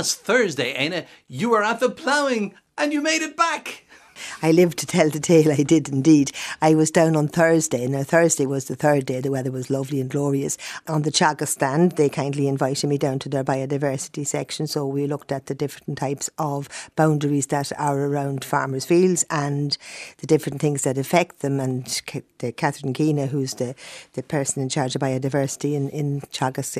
last Thursday, Éanna, you were at the ploughing and you made it back. I lived to tell the tale, I did indeed. I was down on Thursday. Now, Thursday was the third day. The weather was lovely and glorious. On the Teagasc stand, they kindly invited me down to their biodiversity section. So we looked at the different types of boundaries that are around farmers' fields and the different things that affect them. And the Catherine Keena, who's the, the person in charge of biodiversity in, in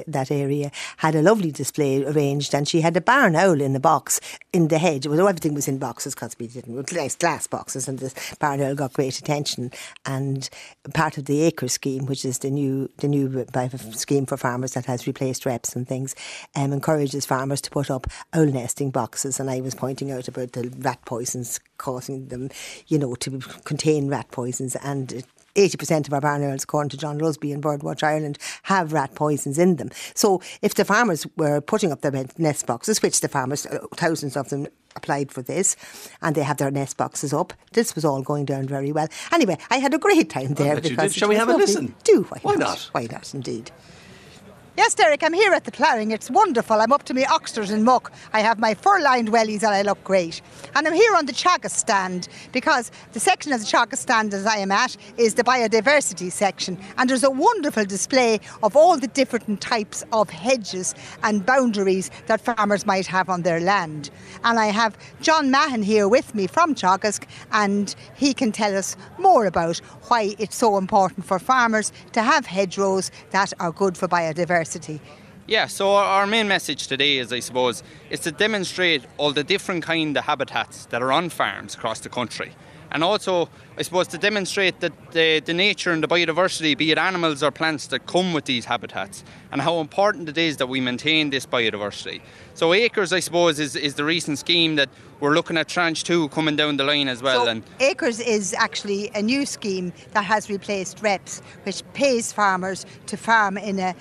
that area, had a lovely display arranged. And she had a barn owl in the box in the hedge. Well, everything was in boxes because we didn't. Nice glass boxes, and the barn owl got great attention. And part of the ACRES scheme, which is the new the new scheme for farmers that has replaced REPS and things, um, encourages farmers to put up owl nesting boxes. And I was pointing out about the rat poisons causing them, you know, to contain rat poisons and 80% of our barn owls, according to John Lusby and Birdwatch Ireland, have rat poisons in them. So if the farmers were putting up their nest boxes, which the farmers, uh, thousands of them applied for this and they have their nest boxes up. This was all going down very well. Anyway, I had a great time there. because Shall we have lovely. a listen? Do. Why, why not? not? Why not, indeed. Yes, Derek, I'm here at the ploughing. It's wonderful. I'm up to my oxters and muck. I have my fur-lined wellies and I look great. And I'm here on the Teagasc stand because the section of the Teagasc stand as I am at is the biodiversity section. And there's a wonderful display of all the different types of hedges and boundaries that farmers might have on their land. And I have John Mahon here with me from Teagasc and he can tell us more about why it's so important for farmers to have hedgerows that are good for biodiversity diversity? Yeah, so our main message today is, I suppose, is to demonstrate all the different kind of habitats that are on farms across the country. And also, I suppose, to demonstrate that the, the nature and the biodiversity, be it animals or plants that come with these habitats, and how important it is that we maintain this biodiversity. So Acres, I suppose, is, is the recent scheme that we're looking at tranche two coming down the line as well. So and Acres is actually a new scheme that has replaced REPS, which pays farmers to farm in a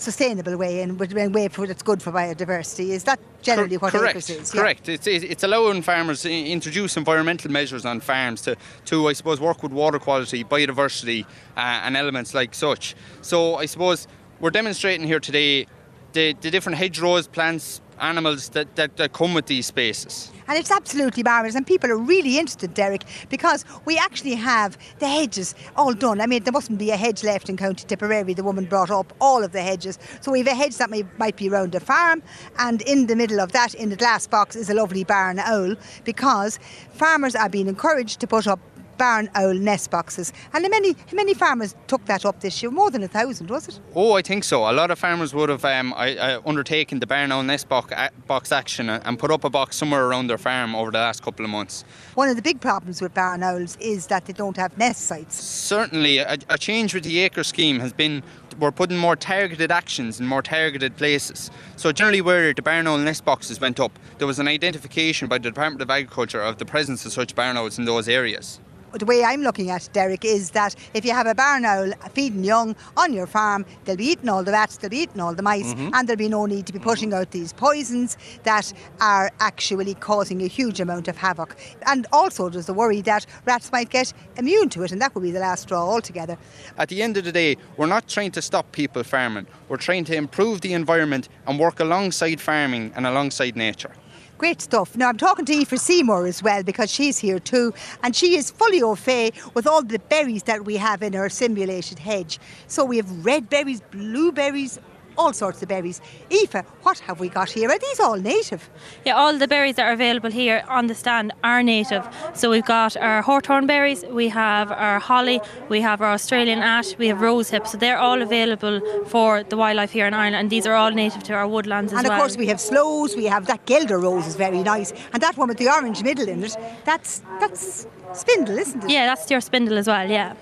sustainable way and a way for that's good for biodiversity. Is that generally what correct, ACRES is? Correct. It's, it's allowing farmers to introduce environmental measures on farms to, to I suppose, work with water quality, biodiversity, uh, and elements like such. So I suppose we're demonstrating here today the, the different hedgerows, plants, animals that, that, that come with these spaces. And it's absolutely marvellous. And people are really interested, Derek, because we actually have the hedges all done. I mean, there mustn't be a hedge left in County Tipperary. The woman brought up all of the hedges. So we have a hedge that may, might be around a farm. And in the middle of that, in the glass box, is a lovely barn owl because farmers are being encouraged to put up barn owl nest boxes. And how many, how many farmers took that up this year? More than a thousand, was it? Oh, I think so. A lot of farmers would have um, I, I undertaken the barn owl nest box, box action and put up a box somewhere around their farm over the last couple of months. One of the big problems with barn owls is that they don't have nest sites. Certainly, a, a change with the ACRES scheme has been we're putting more targeted actions in more targeted places. So generally where the barn owl nest boxes went up, there was an identification by the Department of Agriculture of the presence of such barn owls in those areas the way I'm looking at it, Derek, is that if you have a barn owl feeding young on your farm, they'll be eating all the rats, they'll be eating all the mice, mm-hmm. and there'll be no need to be pushing out these poisons that are actually causing a huge amount of havoc. And also, there's the worry that rats might get immune to it, and that would be the last straw altogether. At the end of the day, we're not trying to stop people farming, we're trying to improve the environment and work alongside farming and alongside nature. Great stuff. Now, I'm talking to Aoife Seymour as well because she's here too, and she is fully au fait with all the berries that we have in our simulated hedge. So we have red berries, blueberries, all sorts of berries. Aoife, what have we got here? Are these all native? Yeah, all the berries that are available here on the stand are native. So we've got our hawthorn berries, we have our holly, we have our Australian ash, we have rose hip. So they're all available for the wildlife here in Ireland, and these are all native to our woodlands as well. And of course, we have sloes, we have that Guelder rose is very nice, and that one with the orange middle in it. That's that's spindle, isn't it? Yeah, that's your spindle as well. Yeah.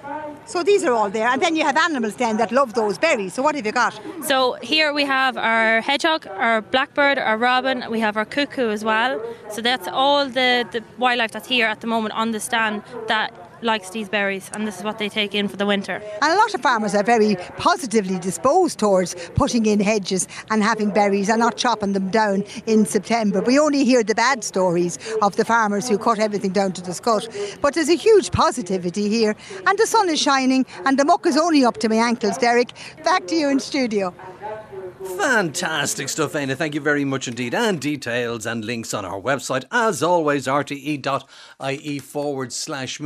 So these are all there, and then you have animals then that love those berries. So what have you got? So here we have our hedgehog, our blackbird, our robin. We have our cuckoo as well. So that's all the, the wildlife that's here at the moment on the stand that likes these berries, and this is what they take in for the winter. And a lot of farmers are very positively disposed towards putting in hedges and having berries and not chopping them down in September. We only hear the bad stories of the farmers who cut everything down to the scut. But there's a huge positivity here, and the sun is shining, and the muck is only up to my ankles. Derek, back to you in studio. Fantastic stuff, Éanna. Thank you very much indeed. And details and links on our website, as always, rte.ie forward slash